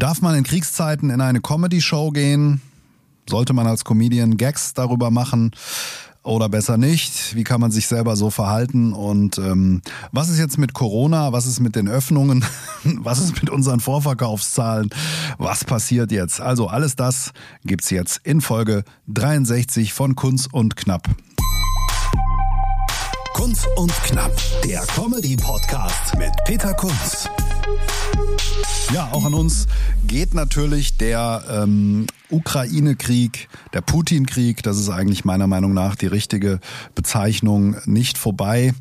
Darf man in Kriegszeiten in eine Comedy-Show gehen? Sollte man als Comedian Gags darüber machen? oder besser nicht? Wie kann man sich selber so verhalten? Und ähm, was ist jetzt mit Corona? Was ist mit den Öffnungen? Was ist mit unseren Vorverkaufszahlen? Was passiert jetzt? Also alles das gibt's jetzt in Folge 63 von Kunz und Knapp. Kunz und Knapp, der Comedy-Podcast mit Peter Kunz. Ja, auch an uns geht natürlich der ähm, Ukraine-Krieg, der Putin-Krieg, das ist eigentlich meiner Meinung nach die richtige Bezeichnung, nicht vorbei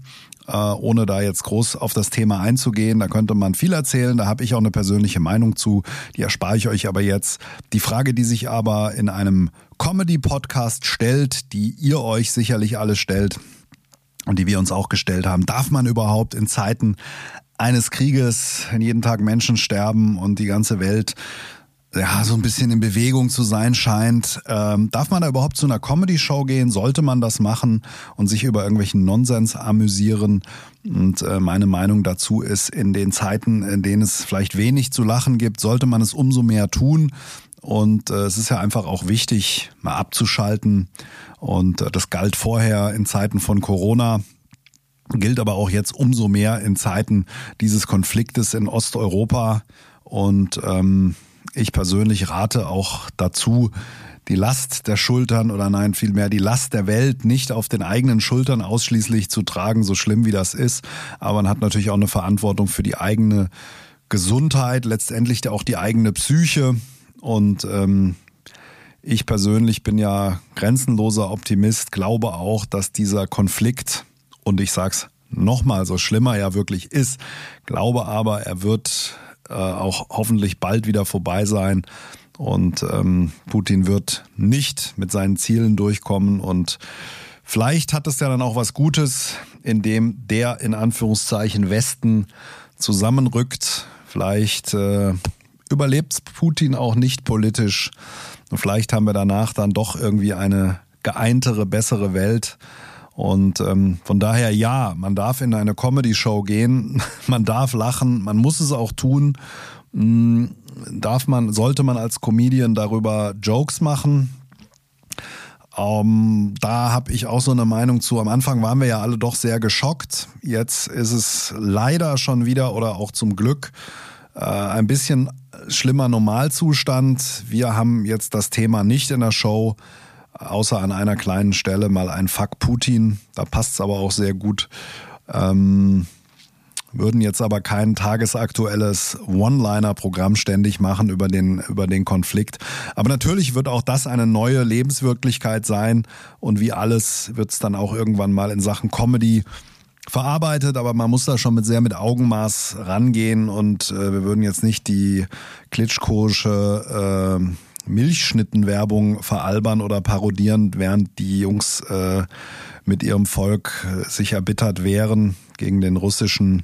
äh, ohne da jetzt groß auf das Thema einzugehen. Da könnte man viel erzählen, da habe ich auch eine persönliche Meinung zu, die erspare ich euch aber jetzt. Die Frage, die sich aber in einem Comedy-Podcast stellt, die ihr euch sicherlich alle stellt und die wir uns auch gestellt haben, darf man überhaupt in Zeiten eines Krieges, wenn jeden Tag Menschen sterben und die ganze Welt ja, so ein bisschen in Bewegung zu sein scheint. Ähm, darf man da überhaupt zu einer Comedy-Show gehen? Sollte man das machen und sich über irgendwelchen Nonsens amüsieren? Und äh, meine Meinung dazu ist, in den Zeiten, in denen es vielleicht wenig zu lachen gibt, sollte man es umso mehr tun. Und äh, es ist ja einfach auch wichtig, mal abzuschalten. Und äh, das galt vorher in Zeiten von Corona gilt aber auch jetzt umso mehr in Zeiten dieses Konfliktes in Osteuropa. Und ähm, ich persönlich rate auch dazu, die Last der Schultern oder nein, vielmehr die Last der Welt nicht auf den eigenen Schultern ausschließlich zu tragen, so schlimm wie das ist. Aber man hat natürlich auch eine Verantwortung für die eigene Gesundheit, letztendlich auch die eigene Psyche. Und ähm, ich persönlich bin ja grenzenloser Optimist, glaube auch, dass dieser Konflikt und ich sag's nochmal, so schlimmer er wirklich ist, glaube aber, er wird äh, auch hoffentlich bald wieder vorbei sein. Und ähm, Putin wird nicht mit seinen Zielen durchkommen. Und vielleicht hat es ja dann auch was Gutes, indem der in Anführungszeichen Westen zusammenrückt. Vielleicht äh, überlebt Putin auch nicht politisch. Und vielleicht haben wir danach dann doch irgendwie eine geeintere, bessere Welt. Und ähm, von daher ja, man darf in eine Comedy-Show gehen, man darf lachen, man muss es auch tun. Hm, darf man, sollte man als Comedian darüber Jokes machen? Ähm, da habe ich auch so eine Meinung zu. Am Anfang waren wir ja alle doch sehr geschockt. Jetzt ist es leider schon wieder oder auch zum Glück äh, ein bisschen schlimmer Normalzustand. Wir haben jetzt das Thema nicht in der Show außer an einer kleinen Stelle mal ein Fuck Putin. Da passt es aber auch sehr gut. Ähm, würden jetzt aber kein tagesaktuelles One-Liner-Programm ständig machen über den, über den Konflikt. Aber natürlich wird auch das eine neue Lebenswirklichkeit sein und wie alles wird es dann auch irgendwann mal in Sachen Comedy verarbeitet, aber man muss da schon mit sehr mit Augenmaß rangehen und äh, wir würden jetzt nicht die klitschkosche äh, Milchschnittenwerbung veralbern oder parodieren, während die Jungs äh, mit ihrem Volk äh, sich erbittert wehren gegen den russischen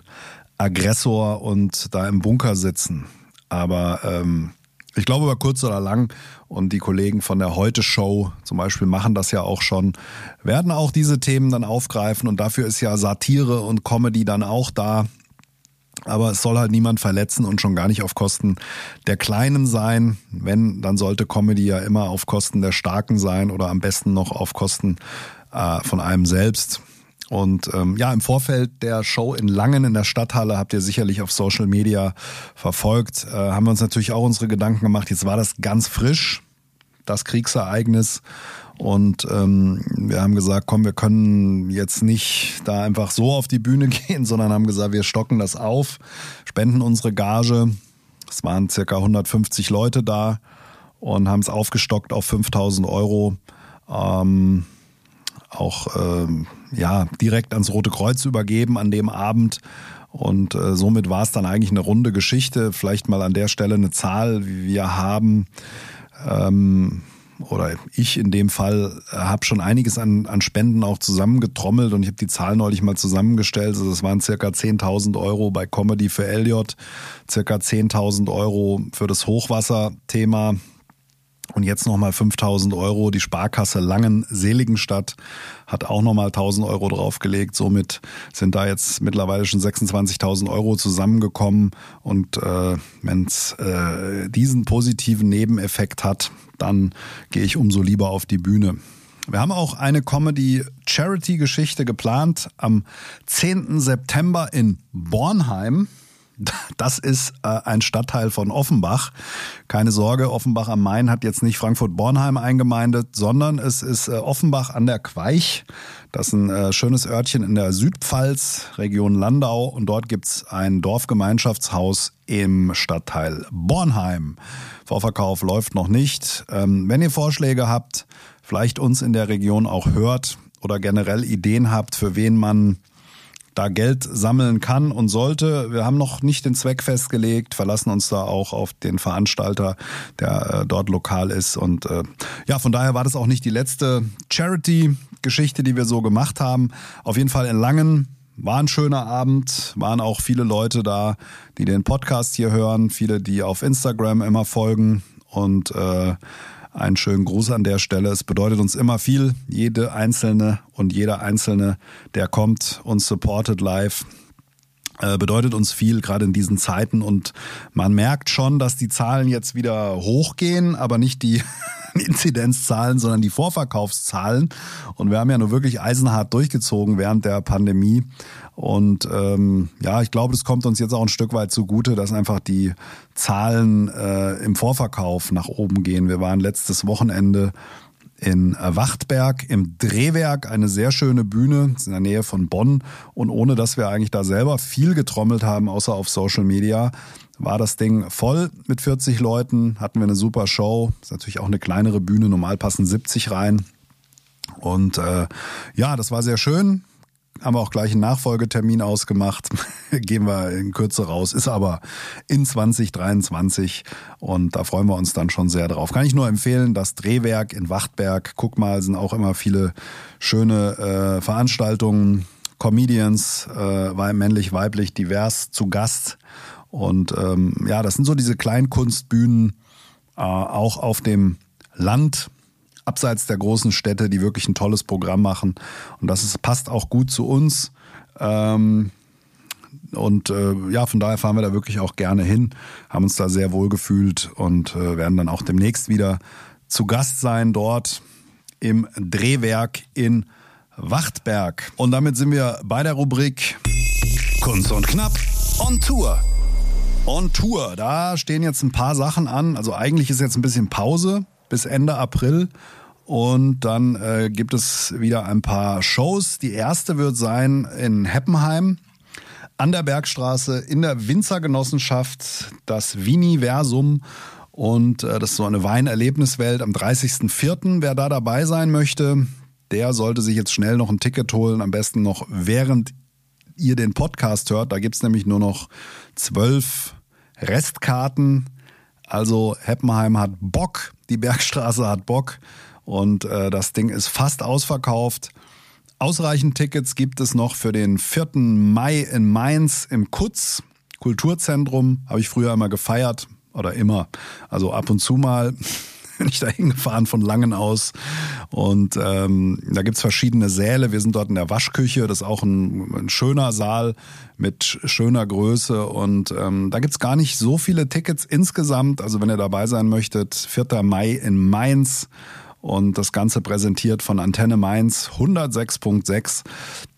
Aggressor und da im Bunker sitzen. Aber ähm, ich glaube, über kurz oder lang, und die Kollegen von der Heute-Show zum Beispiel machen das ja auch schon, werden auch diese Themen dann aufgreifen. Und dafür ist ja Satire und Comedy dann auch da. Aber es soll halt niemand verletzen und schon gar nicht auf Kosten der Kleinen sein. Wenn, dann sollte Comedy ja immer auf Kosten der Starken sein oder am besten noch auf Kosten äh, von einem selbst. Und ähm, ja, im Vorfeld der Show in Langen in der Stadthalle habt ihr sicherlich auf Social Media verfolgt, äh, haben wir uns natürlich auch unsere Gedanken gemacht. Jetzt war das ganz frisch, das Kriegsereignis. Und ähm, wir haben gesagt, komm, wir können jetzt nicht da einfach so auf die Bühne gehen, sondern haben gesagt, wir stocken das auf, spenden unsere Gage. Es waren circa 150 Leute da und haben es aufgestockt auf 5000 Euro. Ähm, auch ähm, ja direkt ans Rote Kreuz übergeben an dem Abend. Und äh, somit war es dann eigentlich eine runde Geschichte. Vielleicht mal an der Stelle eine Zahl. Wir haben ähm, oder ich in dem Fall äh, habe schon einiges an, an Spenden auch zusammengetrommelt und ich habe die Zahl neulich mal zusammengestellt. Also es waren circa 10.000 Euro bei Comedy für Elliot, circa 10.000 Euro für das Hochwasserthema Und jetzt nochmal 5000 Euro. Die Sparkasse Langen-Seligenstadt hat auch nochmal 1000 Euro draufgelegt. Somit sind da jetzt mittlerweile schon 26.000 Euro zusammengekommen. Und äh, wenn es äh, diesen positiven Nebeneffekt hat, dann gehe ich umso lieber auf die Bühne. Wir haben auch eine Comedy-Charity-Geschichte geplant am 10. September in Bornheim. Das ist äh, ein Stadtteil von Offenbach. Keine Sorge, Offenbach am Main hat jetzt nicht Frankfurt-Bornheim eingemeindet, sondern es ist äh, Offenbach an der Queich. Das ist ein äh, schönes Örtchen in der Südpfalz, Region Landau. Und dort gibt's ein Dorfgemeinschaftshaus im Stadtteil Bornheim. Vorverkauf läuft noch nicht. Ähm, wenn ihr Vorschläge habt, vielleicht uns in der Region auch hört oder generell Ideen habt, für wen man da Geld sammeln kann und sollte. Wir haben noch nicht den Zweck festgelegt, verlassen uns da auch auf den Veranstalter, der äh, dort lokal ist. Und äh, ja, von daher war das auch nicht die letzte Charity-Geschichte, die wir so gemacht haben. Auf jeden Fall in Langen. War ein schöner Abend, waren auch viele Leute da, die den Podcast hier hören, viele, die auf Instagram immer folgen und äh, einen schönen Gruß an der Stelle. Es bedeutet uns immer viel, jede einzelne und jeder einzelne, der kommt und supportet live, äh, bedeutet uns viel, gerade in diesen Zeiten. Und man merkt schon, dass die Zahlen jetzt wieder hochgehen, aber nicht die Inzidenzzahlen, sondern die Vorverkaufszahlen. Und wir haben ja nur wirklich eisenhart durchgezogen während der Pandemie. Und ähm, ja, ich glaube, das kommt uns jetzt auch ein Stück weit zugute, dass einfach die Zahlen äh, im Vorverkauf nach oben gehen. Wir waren letztes Wochenende in Wachtberg im Drehwerk, eine sehr schöne Bühne, in der Nähe von Bonn. Und ohne dass wir eigentlich da selber viel getrommelt haben, außer auf Social Media, war das Ding voll mit 40 Leuten, hatten wir eine super Show. Ist natürlich auch eine kleinere Bühne, normal passen 70 rein. Und äh, ja, das war sehr schön haben wir auch gleich einen Nachfolgetermin ausgemacht. Gehen wir in Kürze raus. Ist aber in 2023 und da freuen wir uns dann schon sehr drauf. Kann ich nur empfehlen, das Drehwerk in Wachtberg. Guck mal, sind auch immer viele schöne äh, Veranstaltungen. Comedians, äh, männlich, weiblich, divers zu Gast. Und ähm, ja, das sind so diese Kleinkunstbühnen, äh, auch auf dem Land abseits der großen Städte, die wirklich ein tolles Programm machen. Und das ist, passt auch gut zu uns. Ähm, und äh, ja, von daher fahren wir da wirklich auch gerne hin, haben uns da sehr wohl gefühlt und äh, werden dann auch demnächst wieder zu Gast sein dort im Drehwerk in Wachtberg. Und damit sind wir bei der Rubrik Kunst und Knapp on Tour. On Tour, da stehen jetzt ein paar Sachen an. Also eigentlich ist jetzt ein bisschen Pause bis Ende April. Und dann äh, gibt es wieder ein paar Shows. Die erste wird sein in Heppenheim an der Bergstraße in der Winzergenossenschaft, das Viniversum. Und äh, das ist so eine Weinerlebniswelt am 30.04. Wer da dabei sein möchte, der sollte sich jetzt schnell noch ein Ticket holen. Am besten noch während ihr den Podcast hört. Da gibt es nämlich nur noch zwölf Restkarten. Also Heppenheim hat Bock, die Bergstraße hat Bock und äh, das Ding ist fast ausverkauft. Ausreichend Tickets gibt es noch für den 4. Mai in Mainz im Kutz Kulturzentrum. Habe ich früher immer gefeiert oder immer. Also ab und zu mal bin ich da hingefahren von Langen aus. Und ähm, da gibt's verschiedene Säle. Wir sind dort in der Waschküche. Das ist auch ein, ein schöner Saal mit schöner Größe. Und ähm, da gibt's gar nicht so viele Tickets insgesamt. Also wenn ihr dabei sein möchtet, 4. Mai in Mainz. Und das Ganze präsentiert von Antenne Mainz 106.6,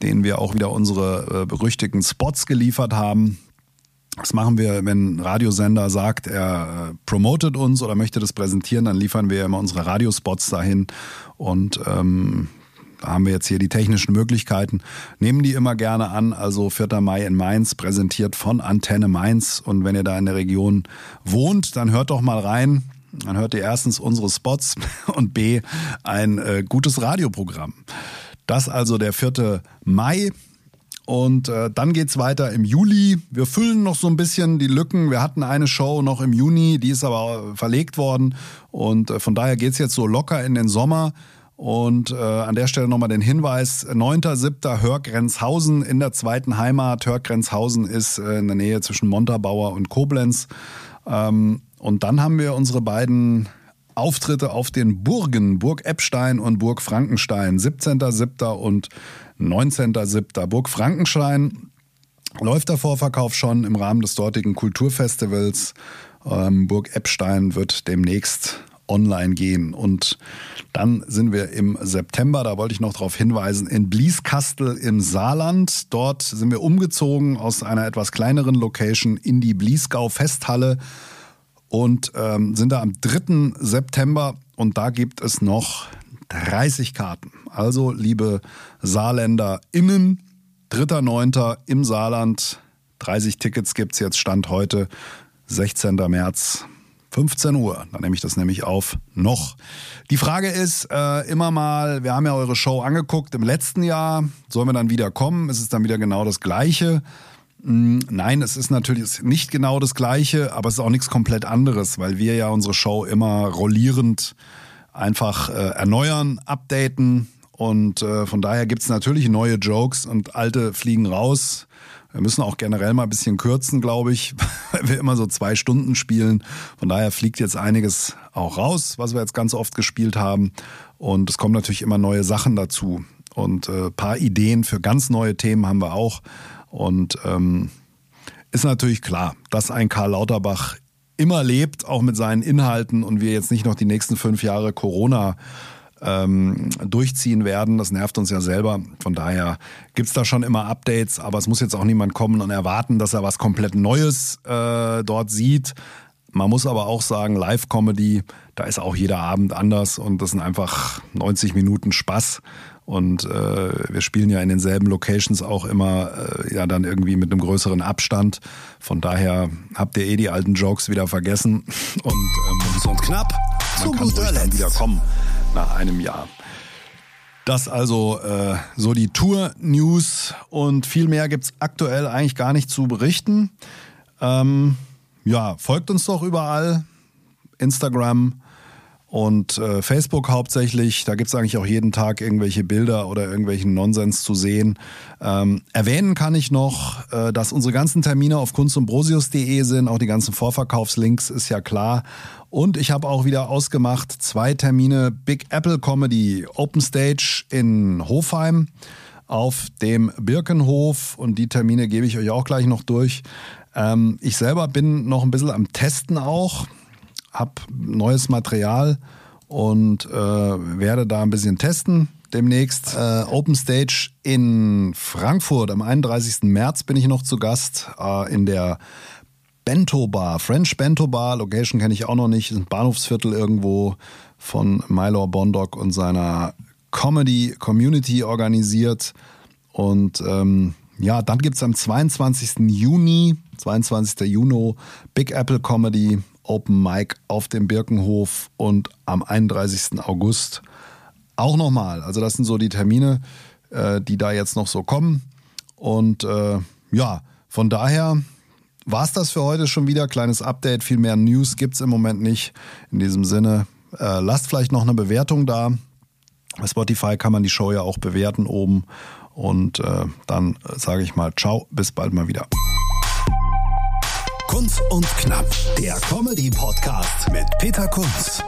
denen wir auch wieder unsere äh, berüchtigten Spots geliefert haben. Das machen wir, wenn ein Radiosender sagt, er äh, promotet uns oder möchte das präsentieren, dann liefern wir immer unsere Radiospots dahin und ähm, da haben wir jetzt hier die technischen Möglichkeiten, nehmen die immer gerne an. Also 4. Mai in Mainz, präsentiert von Antenne Mainz. Und wenn ihr da in der Region wohnt, dann hört doch mal rein. Dann hört ihr erstens unsere Spots und B, ein äh, gutes Radioprogramm. Das also der 4. Mai. Und äh, dann geht's weiter im Juli. Wir füllen noch so ein bisschen die Lücken. Wir hatten eine Show noch im Juni, die ist aber verlegt worden. Und äh, von daher geht's jetzt so locker in den Sommer. Und äh, an der Stelle nochmal den Hinweis, 9.7. Hörgrenzhausen in der zweiten Heimat. Hörgrenzhausen ist äh, in der Nähe zwischen Montabaur und Koblenz. Ähm, und dann haben wir unsere beiden Auftritte auf den Burgen, Burg Eppstein und Burg Frankenstein, 17.07. und 19.07. Burg Frankenstein läuft der Vorverkauf schon im Rahmen des dortigen Kulturfestivals. Ähm, Burg Eppstein wird demnächst online gehen. Und dann sind wir im September, da wollte ich noch darauf hinweisen, in Blieskastel im Saarland. Dort sind wir umgezogen aus einer etwas kleineren Location in die Bliesgau Festhalle und ähm, sind da am 3. September und da gibt es noch 30 Karten. Also, liebe Saarländer innen, 3.9. im Saarland. 30 Tickets gibt es jetzt Stand heute, 16. März. 15 Uhr, dann nehme ich das nämlich auf noch. Die Frage ist äh, immer mal, wir haben ja eure Show angeguckt im letzten Jahr, sollen wir dann wieder kommen? Ist es dann wieder genau das Gleiche? Hm, nein, es ist natürlich nicht genau das Gleiche, aber es ist auch nichts komplett anderes, weil wir ja unsere Show immer rollierend einfach äh, erneuern, updaten und äh, von daher gibt es natürlich neue Jokes und alte fliegen raus. Wir müssen auch generell mal ein bisschen kürzen, glaube ich, weil wir immer so zwei Stunden spielen. Von daher fliegt jetzt einiges auch raus, was wir jetzt ganz oft gespielt haben. Und es kommen natürlich immer neue Sachen dazu. Und äh, paar Ideen für ganz neue Themen haben wir auch. Und ähm, ist natürlich klar, dass ein Karl Lauterbach immer lebt, auch mit seinen Inhalten und wir jetzt nicht noch die nächsten fünf Jahre Corona ähm, durchziehen werden. Das nervt uns ja selber. Von daher gibt's da schon immer Updates, aber es muss jetzt auch niemand kommen und erwarten, dass er was komplett Neues äh, dort sieht. Man muss aber auch sagen, Live-Comedy, da ist auch jeder Abend anders und das sind einfach 90 Minuten Spaß. Und äh, wir spielen ja in denselben Locations auch immer äh, ja dann irgendwie mit einem größeren Abstand. Von daher habt ihr eh die alten Jokes wieder vergessen. Und, ähm, und knapp man kann ruhig dann wieder kommen nach einem Jahr. Das also äh, so die Tour-News und viel mehr gibt es aktuell eigentlich gar nicht zu berichten. Ähm, ja, folgt uns doch überall. Instagram, und äh, Facebook hauptsächlich. Da gibt's eigentlich auch jeden Tag irgendwelche Bilder oder irgendwelchen Nonsens zu sehen. Ähm, erwähnen kann ich noch, äh, dass unsere ganzen Termine auf kunstundbrosius.de sind. Auch die ganzen Vorverkaufslinks ist ja klar. Und ich habe auch wieder ausgemacht zwei Termine Big Apple Comedy Open Stage in Hofheim auf dem Birkenhof. Und die Termine gebe ich euch auch gleich noch durch. Ähm, ich selber bin noch ein bisschen am Testen auch habe neues Material und äh, werde da ein bisschen testen demnächst. Äh, Open Stage in Frankfurt am 31. März bin ich noch zu Gast äh, in der Bento Bar, French Bento Bar. Location kenne ich auch noch nicht. Ist ein Bahnhofsviertel irgendwo von Mylor Bondock und seiner Comedy Community organisiert. Und ähm, ja, dann gibt es am 22. Juni, 22. Juni, Big Apple Comedy Open Mic auf dem Birkenhof und am 31. August auch nochmal. Also das sind so die Termine, äh, die da jetzt noch so kommen. Und äh, ja, von daher war es das für heute schon wieder. Kleines Update, viel mehr News gibt es im Moment nicht. In diesem Sinne, äh, lasst vielleicht noch eine Bewertung da. Bei Spotify kann man die Show ja auch bewerten oben. Und äh, dann sage ich mal, ciao, bis bald mal wieder. Kunz und Knapp, der Comedy-Podcast mit Peter Kunz.